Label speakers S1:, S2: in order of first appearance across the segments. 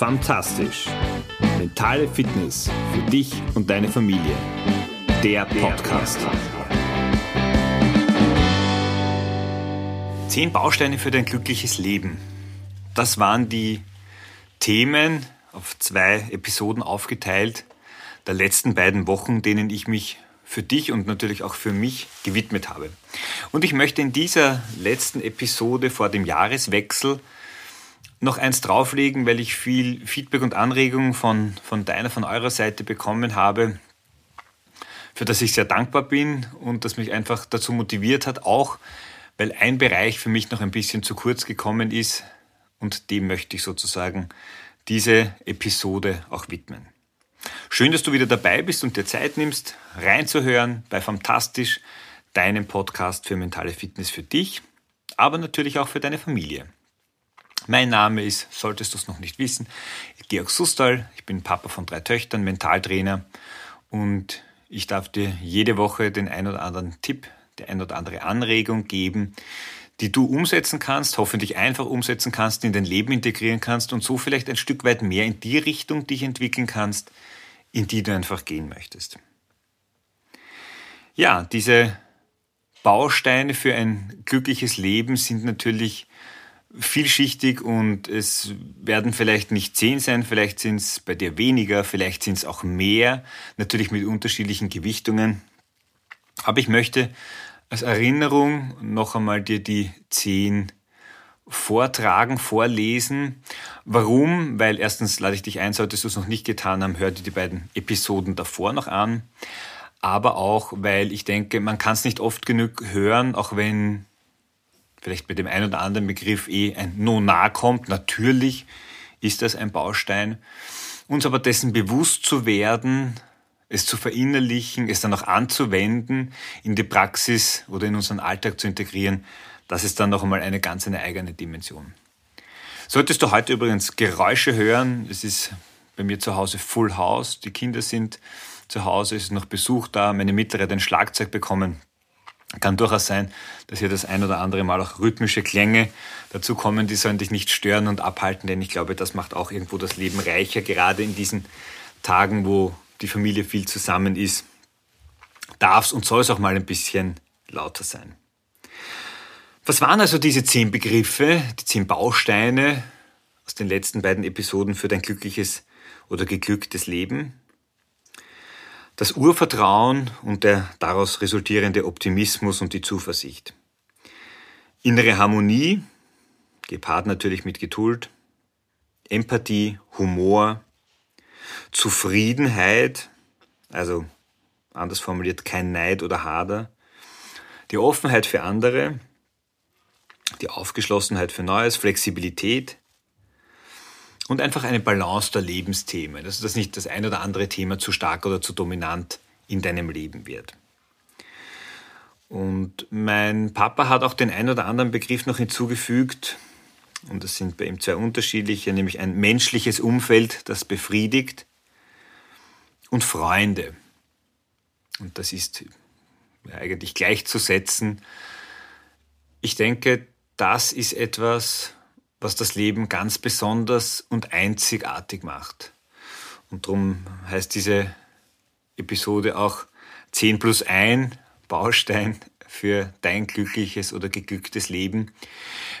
S1: Fantastisch. Mentale Fitness für dich und deine Familie. Der Podcast. Zehn Bausteine für dein glückliches Leben. Das waren die Themen auf zwei Episoden aufgeteilt der letzten beiden Wochen, denen ich mich für dich und natürlich auch für mich gewidmet habe. Und ich möchte in dieser letzten Episode vor dem Jahreswechsel noch eins drauflegen, weil ich viel Feedback und Anregungen von, von deiner, von eurer Seite bekommen habe, für das ich sehr dankbar bin und das mich einfach dazu motiviert hat, auch weil ein Bereich für mich noch ein bisschen zu kurz gekommen ist und dem möchte ich sozusagen diese Episode auch widmen. Schön, dass du wieder dabei bist und dir Zeit nimmst, reinzuhören bei Fantastisch, deinem Podcast für mentale Fitness für dich, aber natürlich auch für deine Familie. Mein Name ist, solltest du es noch nicht wissen, Georg Sustal. Ich bin Papa von drei Töchtern, Mentaltrainer und ich darf dir jede Woche den ein oder anderen Tipp, die ein oder andere Anregung geben, die du umsetzen kannst, hoffentlich einfach umsetzen kannst, in dein Leben integrieren kannst und so vielleicht ein Stück weit mehr in die Richtung dich entwickeln kannst, in die du einfach gehen möchtest. Ja, diese Bausteine für ein glückliches Leben sind natürlich vielschichtig und es werden vielleicht nicht zehn sein, vielleicht sind es bei dir weniger, vielleicht sind es auch mehr, natürlich mit unterschiedlichen Gewichtungen. Aber ich möchte als Erinnerung noch einmal dir die zehn vortragen, vorlesen. Warum? Weil erstens lade ich dich ein, solltest du es noch nicht getan haben, hör dir die beiden Episoden davor noch an. Aber auch, weil ich denke, man kann es nicht oft genug hören, auch wenn vielleicht mit dem einen oder anderen Begriff eh ein No nahe kommt. Natürlich ist das ein Baustein. Uns aber dessen bewusst zu werden, es zu verinnerlichen, es dann auch anzuwenden, in die Praxis oder in unseren Alltag zu integrieren, das ist dann noch einmal eine ganz eine eigene Dimension. Solltest du heute übrigens Geräusche hören, es ist bei mir zu Hause Full House, die Kinder sind zu Hause, es ist noch Besuch da, meine Mittlere hat ein Schlagzeug bekommen, kann durchaus sein, dass hier das ein oder andere Mal auch rhythmische Klänge dazu kommen, die sollen dich nicht stören und abhalten, denn ich glaube, das macht auch irgendwo das Leben reicher, gerade in diesen Tagen, wo die Familie viel zusammen ist, darf es und soll es auch mal ein bisschen lauter sein. Was waren also diese zehn Begriffe, die zehn Bausteine aus den letzten beiden Episoden für dein glückliches oder geglücktes Leben? Das Urvertrauen und der daraus resultierende Optimismus und die Zuversicht. Innere Harmonie, gepaart natürlich mit Geduld, Empathie, Humor, Zufriedenheit, also anders formuliert kein Neid oder Hader, die Offenheit für andere, die Aufgeschlossenheit für Neues, Flexibilität, und einfach eine Balance der Lebensthemen, also dass nicht das ein oder andere Thema zu stark oder zu dominant in deinem Leben wird. Und mein Papa hat auch den ein oder anderen Begriff noch hinzugefügt, und das sind bei ihm zwei unterschiedliche, nämlich ein menschliches Umfeld, das befriedigt, und Freunde. Und das ist eigentlich gleichzusetzen. Ich denke, das ist etwas, was das Leben ganz besonders und einzigartig macht. Und darum heißt diese Episode auch 10 plus 1 Baustein für dein glückliches oder geglücktes Leben,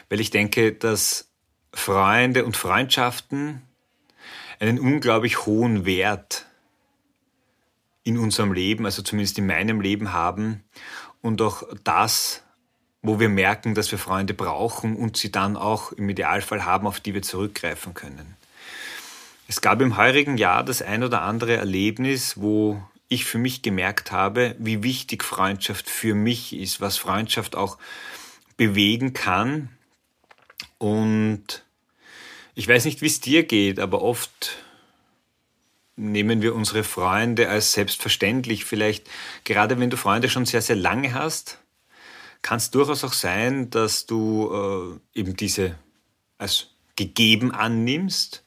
S1: weil ich denke, dass Freunde und Freundschaften einen unglaublich hohen Wert in unserem Leben, also zumindest in meinem Leben haben und auch das wo wir merken, dass wir Freunde brauchen und sie dann auch im Idealfall haben, auf die wir zurückgreifen können. Es gab im heurigen Jahr das ein oder andere Erlebnis, wo ich für mich gemerkt habe, wie wichtig Freundschaft für mich ist, was Freundschaft auch bewegen kann. Und ich weiß nicht, wie es dir geht, aber oft nehmen wir unsere Freunde als selbstverständlich. Vielleicht gerade wenn du Freunde schon sehr, sehr lange hast, kann es durchaus auch sein, dass du äh, eben diese als gegeben annimmst,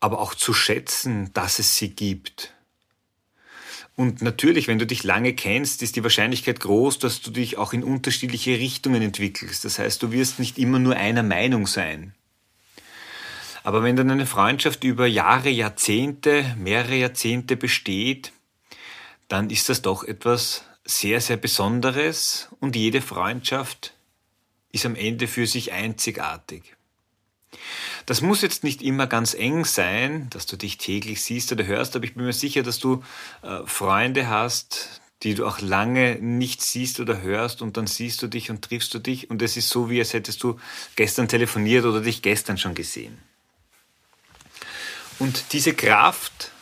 S1: aber auch zu schätzen, dass es sie gibt. Und natürlich, wenn du dich lange kennst, ist die Wahrscheinlichkeit groß, dass du dich auch in unterschiedliche Richtungen entwickelst. Das heißt, du wirst nicht immer nur einer Meinung sein. Aber wenn dann eine Freundschaft über Jahre, Jahrzehnte, mehrere Jahrzehnte besteht, dann ist das doch etwas sehr, sehr Besonderes und jede Freundschaft ist am Ende für sich einzigartig. Das muss jetzt nicht immer ganz eng sein, dass du dich täglich siehst oder hörst, aber ich bin mir sicher, dass du äh, Freunde hast, die du auch lange nicht siehst oder hörst und dann siehst du dich und triffst du dich und es ist so, wie als hättest du gestern telefoniert oder dich gestern schon gesehen. Und diese Kraft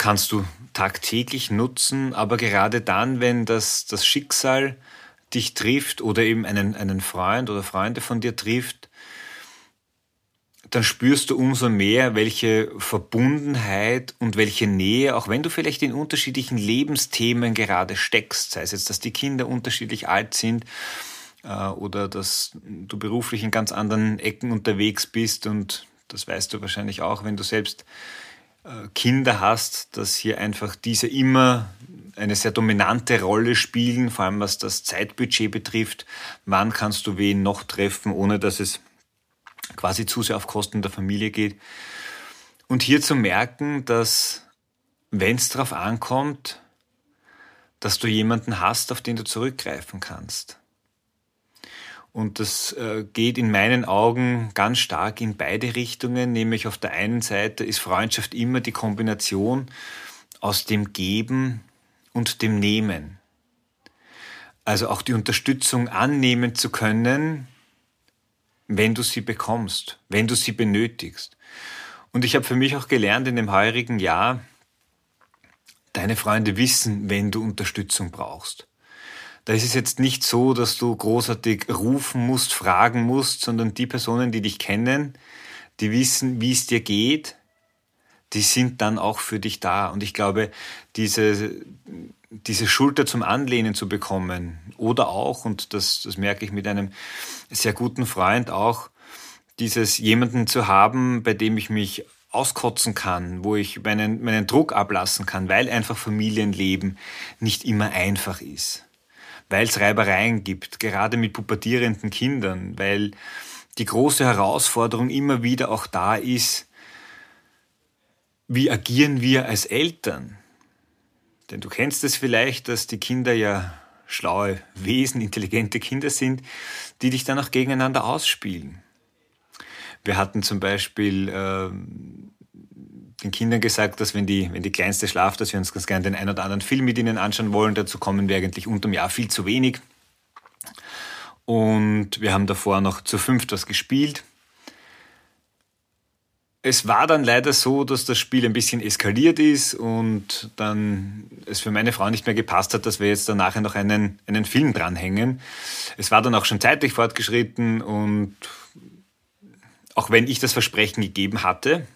S1: kannst du tagtäglich nutzen, aber gerade dann, wenn das, das Schicksal dich trifft oder eben einen, einen Freund oder Freunde von dir trifft, dann spürst du umso mehr, welche Verbundenheit und welche Nähe, auch wenn du vielleicht in unterschiedlichen Lebensthemen gerade steckst, sei es jetzt, dass die Kinder unterschiedlich alt sind äh, oder dass du beruflich in ganz anderen Ecken unterwegs bist und das weißt du wahrscheinlich auch, wenn du selbst Kinder hast, dass hier einfach diese immer eine sehr dominante Rolle spielen, vor allem was das Zeitbudget betrifft. Wann kannst du wen noch treffen, ohne dass es quasi zu sehr auf Kosten der Familie geht. Und hier zu merken, dass wenn es darauf ankommt, dass du jemanden hast, auf den du zurückgreifen kannst. Und das äh, geht in meinen Augen ganz stark in beide Richtungen, nämlich auf der einen Seite ist Freundschaft immer die Kombination aus dem Geben und dem Nehmen. Also auch die Unterstützung annehmen zu können, wenn du sie bekommst, wenn du sie benötigst. Und ich habe für mich auch gelernt in dem heurigen Jahr, deine Freunde wissen, wenn du Unterstützung brauchst. Da ist es jetzt nicht so, dass du großartig rufen musst, fragen musst, sondern die Personen, die dich kennen, die wissen, wie es dir geht, die sind dann auch für dich da. Und ich glaube, diese, diese Schulter zum Anlehnen zu bekommen oder auch, und das, das merke ich mit einem sehr guten Freund auch, dieses jemanden zu haben, bei dem ich mich auskotzen kann, wo ich meinen, meinen Druck ablassen kann, weil einfach Familienleben nicht immer einfach ist, weil es Reibereien gibt, gerade mit pubertierenden Kindern, weil die große Herausforderung immer wieder auch da ist, wie agieren wir als Eltern? Denn du kennst es vielleicht, dass die Kinder ja schlaue Wesen, intelligente Kinder sind, die dich dann auch gegeneinander ausspielen. Wir hatten zum Beispiel äh, den Kindern gesagt, dass wenn die, wenn die Kleinste schlaft, dass wir uns ganz gerne den einen oder anderen Film mit ihnen anschauen wollen. Dazu kommen wir eigentlich unterm Jahr viel zu wenig. Und wir haben davor noch zu fünft was gespielt. Es war dann leider so, dass das Spiel ein bisschen eskaliert ist und dann es für meine Frau nicht mehr gepasst hat, dass wir jetzt danach noch einen, einen Film dranhängen. Es war dann auch schon zeitlich fortgeschritten und auch wenn ich das Versprechen gegeben hatte,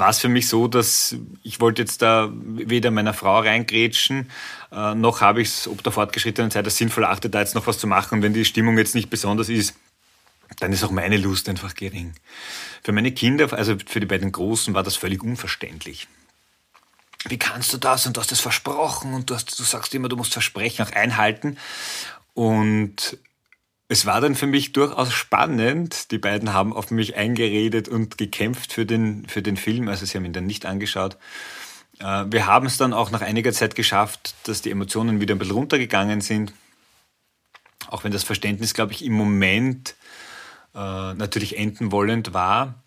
S1: war es für mich so, dass ich wollte jetzt da weder meiner Frau reingrätschen, äh, noch habe ich es ob der fortgeschrittenen Zeit als sinnvoll achte, da jetzt noch was zu machen. Und wenn die Stimmung jetzt nicht besonders ist, dann ist auch meine Lust einfach gering. Für meine Kinder, also für die beiden Großen, war das völlig unverständlich. Wie kannst du das und du hast das versprochen und du, hast, du sagst immer, du musst Versprechen auch einhalten. Und es war dann für mich durchaus spannend. Die beiden haben auf mich eingeredet und gekämpft für den, für den Film. Also sie haben ihn dann nicht angeschaut. Äh, wir haben es dann auch nach einiger Zeit geschafft, dass die Emotionen wieder ein bisschen runtergegangen sind. Auch wenn das Verständnis, glaube ich, im Moment äh, natürlich enden wollend war.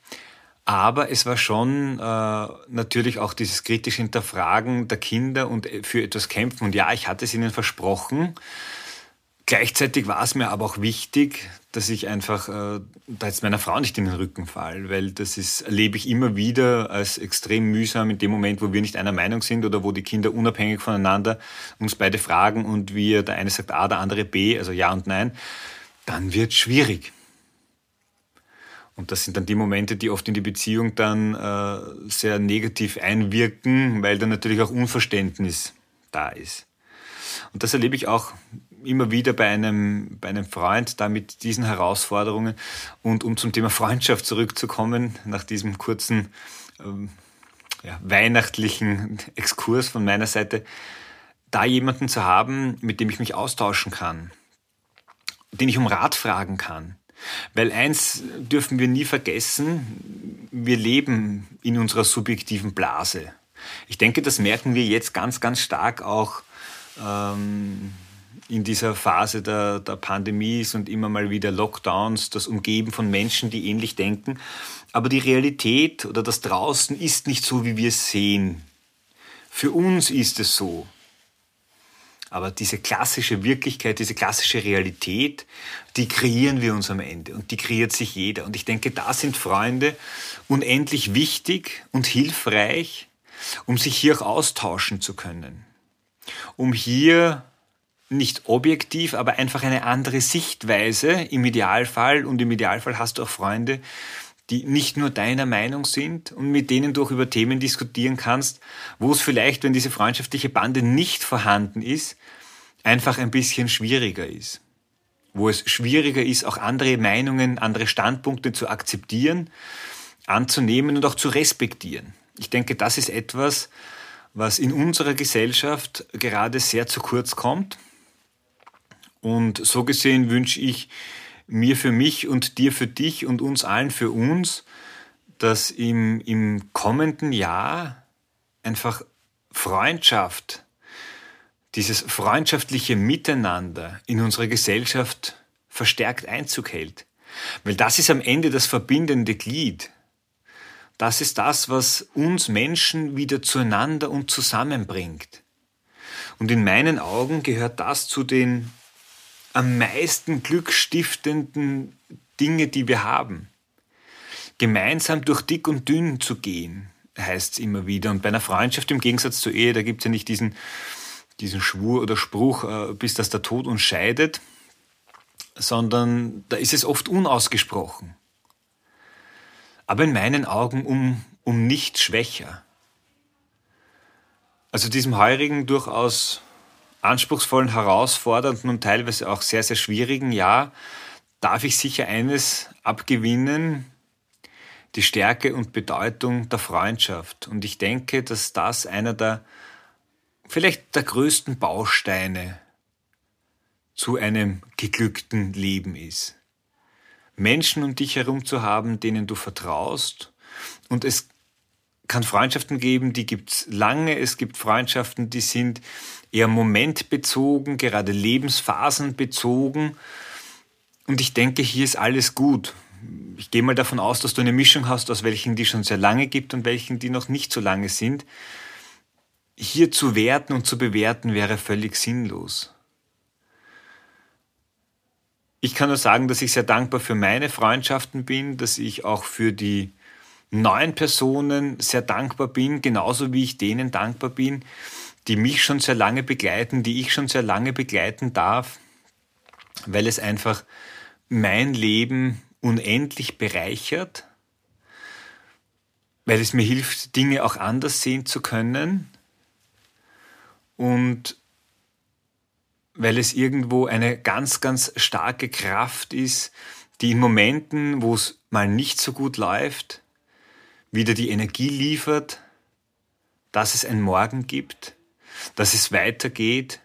S1: Aber es war schon äh, natürlich auch dieses kritische Hinterfragen der Kinder und äh, für etwas kämpfen. Und ja, ich hatte es ihnen versprochen. Gleichzeitig war es mir aber auch wichtig, dass ich einfach äh, da jetzt meiner Frau nicht in den Rücken fall, weil das ist, erlebe ich immer wieder als extrem mühsam in dem Moment, wo wir nicht einer Meinung sind oder wo die Kinder unabhängig voneinander uns beide fragen und wir, der eine sagt A, der andere B, also Ja und Nein, dann wird schwierig. Und das sind dann die Momente, die oft in die Beziehung dann äh, sehr negativ einwirken, weil dann natürlich auch Unverständnis da ist. Und das erlebe ich auch immer wieder bei einem, bei einem Freund, da mit diesen Herausforderungen. Und um zum Thema Freundschaft zurückzukommen, nach diesem kurzen ähm, ja, weihnachtlichen Exkurs von meiner Seite, da jemanden zu haben, mit dem ich mich austauschen kann, den ich um Rat fragen kann, Weil eins dürfen wir nie vergessen, wir leben in unserer subjektiven Blase. Ich denke, das merken wir jetzt ganz, ganz stark auch ähm, in dieser Phase der, der Pandemie und immer mal wieder Lockdowns, das Umgeben von Menschen, die ähnlich denken. Aber die Realität oder das Draußen ist nicht so, wie wir es sehen. Für uns ist es so. Aber diese klassische Wirklichkeit, diese klassische Realität, die kreieren wir uns am Ende und die kreiert sich jeder. Und ich denke, da sind Freunde unendlich wichtig und hilfreich, um sich hier auch austauschen zu können. Um hier nicht objektiv, aber einfach eine andere Sichtweise im Idealfall. Und im Idealfall hast du auch Freunde, die nicht nur deiner Meinung sind und mit denen du auch über Themen diskutieren kannst, wo es vielleicht, wenn diese freundschaftliche Bande nicht vorhanden ist, einfach ein bisschen schwieriger ist. Wo es schwieriger ist, auch andere Meinungen, andere Standpunkte zu akzeptieren, anzunehmen und auch zu respektieren. Ich denke, das ist etwas, was in unserer Gesellschaft gerade sehr zu kurz kommt. Und so gesehen wünsche ich mir für mich und dir für dich und uns allen für uns, dass im, im kommenden Jahr einfach Freundschaft, dieses freundschaftliche Miteinander in unserer Gesellschaft verstärkt Einzug hält. Weil das ist am Ende das verbindende Glied. Das ist das, was uns Menschen wieder zueinander und zusammenbringt. Und in meinen Augen gehört das zu den am meisten glückstiftenden Dinge, die wir haben. Gemeinsam durch dick und dünn zu gehen, heißt es immer wieder. Und bei einer Freundschaft im Gegensatz zur Ehe, da gibt es ja nicht diesen, diesen Schwur oder Spruch, äh, bis dass der Tod uns scheidet, sondern da ist es oft unausgesprochen. Aber in meinen Augen um, um nicht schwächer. Also diesem heurigen durchaus anspruchsvollen, herausfordernden und teilweise auch sehr, sehr schwierigen Jahr darf ich sicher eines abgewinnen, die Stärke und Bedeutung der Freundschaft. Und ich denke, dass das einer der, vielleicht der größten Bausteine zu einem geglückten Leben ist. Menschen um dich herum zu haben, denen du vertraust. Und es kann Freundschaften geben, die gibt's lange. Es gibt Freundschaften, die sind eher momentbezogen, gerade lebensphasenbezogen. Und ich denke, hier ist alles gut. Ich gehe mal davon aus, dass du eine Mischung hast aus welchen, die schon sehr lange gibt und welchen, die noch nicht so lange sind. Hier zu werten und zu bewerten wäre völlig sinnlos. Ich kann nur sagen, dass ich sehr dankbar für meine Freundschaften bin, dass ich auch für die neuen Personen sehr dankbar bin, genauso wie ich denen dankbar bin, die mich schon sehr lange begleiten, die ich schon sehr lange begleiten darf, weil es einfach mein Leben unendlich bereichert, weil es mir hilft, Dinge auch anders sehen zu können und weil es irgendwo eine ganz, ganz starke Kraft ist, die in Momenten, wo es mal nicht so gut läuft, wieder die Energie liefert, dass es ein Morgen gibt, dass es weitergeht.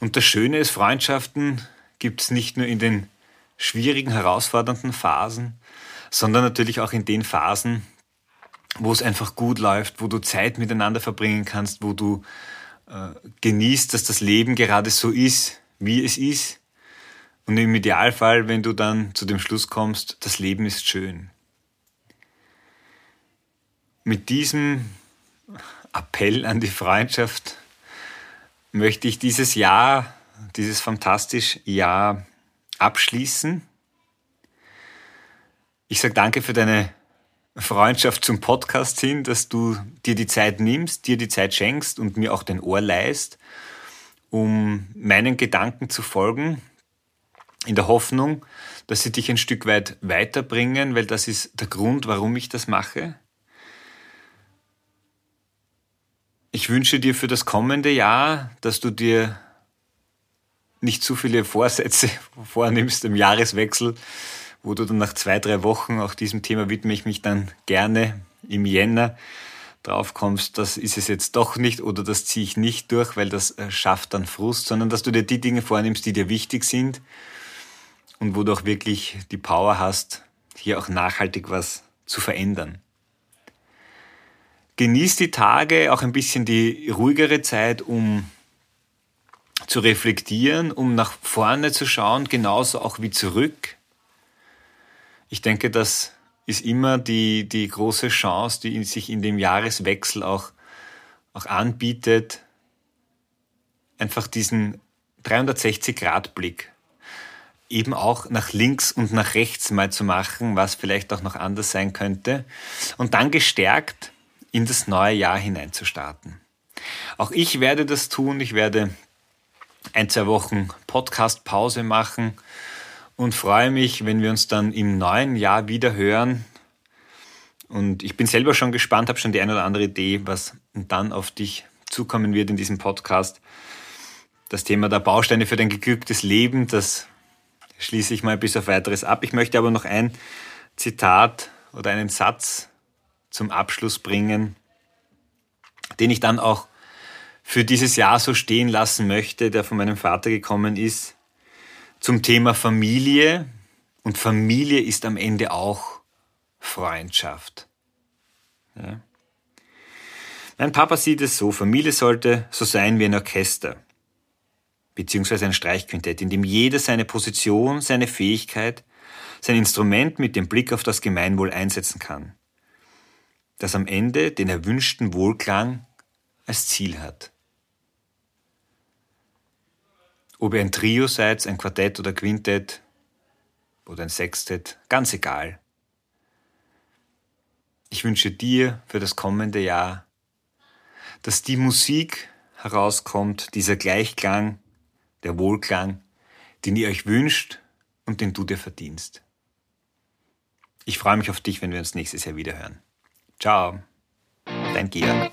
S1: Und das Schöne ist, Freundschaften gibt es nicht nur in den schwierigen, herausfordernden Phasen, sondern natürlich auch in den Phasen, wo es einfach gut läuft, wo du Zeit miteinander verbringen kannst, wo du äh, genießt, dass das Leben gerade so ist, wie es ist. Und im Idealfall, wenn du dann zu dem Schluss kommst, das Leben ist schön. Mit diesem Appell an die Freundschaft möchte ich dieses Jahr, dieses fantastische Jahr abschließen. Ich sage danke für deine Freundschaft zum Podcast hin, dass du dir die Zeit nimmst, dir die Zeit schenkst und mir auch dein Ohr leist, um meinen Gedanken zu folgen, in der Hoffnung, dass sie dich ein Stück weit weiterbringen, weil das ist der Grund, warum ich das mache. Ich wünsche dir für das kommende Jahr, dass du dir nicht zu viele Vorsätze vornimmst im Jahreswechsel, wo du dann nach zwei, drei Wochen, auch diesem Thema widme ich mich dann gerne im Jänner, drauf kommst, das ist es jetzt doch nicht oder das ziehe ich nicht durch, weil das äh, schafft dann Frust, sondern dass du dir die Dinge vornimmst, die dir wichtig sind und wo du auch wirklich die Power hast, hier auch nachhaltig was zu verändern. Genieß die Tage, auch ein bisschen die ruhigere Zeit, um zu reflektieren, um nach vorne zu schauen, genauso auch wie zurück. Ich denke, das ist immer die, die große Chance, die sich in dem Jahreswechsel auch, auch anbietet, einfach diesen 360-Grad-Blick eben auch nach links und nach rechts mal zu machen, was vielleicht auch noch anders sein könnte. Und dann gestärkt in das neue Jahr hineinzustarten. Auch ich werde das tun. Ich werde ein, zwei Wochen Podcast-Pause machen und freue mich, wenn wir uns dann im neuen Jahr wieder hören. Und ich bin selber schon gespannt, habe schon die eine oder andere Idee, was dann auf dich zukommen wird in diesem Podcast. Das Thema der Bausteine für dein geglücktes Leben, das schließe ich mal bis auf weiteres ab. Ich möchte aber noch ein Zitat oder einen Satz zum Abschluss bringen, den ich dann auch für dieses Jahr so stehen lassen möchte, der von meinem Vater gekommen ist, zum Thema Familie. Und Familie ist am Ende auch Freundschaft. Ja. Mein Papa sieht es so, Familie sollte so sein wie ein Orchester, beziehungsweise ein Streichquintett, in dem jeder seine Position, seine Fähigkeit, sein Instrument mit dem Blick auf das Gemeinwohl einsetzen kann, das am Ende den erwünschten Wohlklang als Ziel hat. Ob ihr ein Trio seid, ein Quartett oder Quintett oder ein Sextett, ganz egal. Ich wünsche dir für das kommende Jahr, dass die Musik herauskommt, dieser Gleichklang, der Wohlklang, den ihr euch wünscht und den du dir verdienst. Ich freue mich auf dich, wenn wir uns nächstes Jahr wieder hören. Ciao, dein Georg.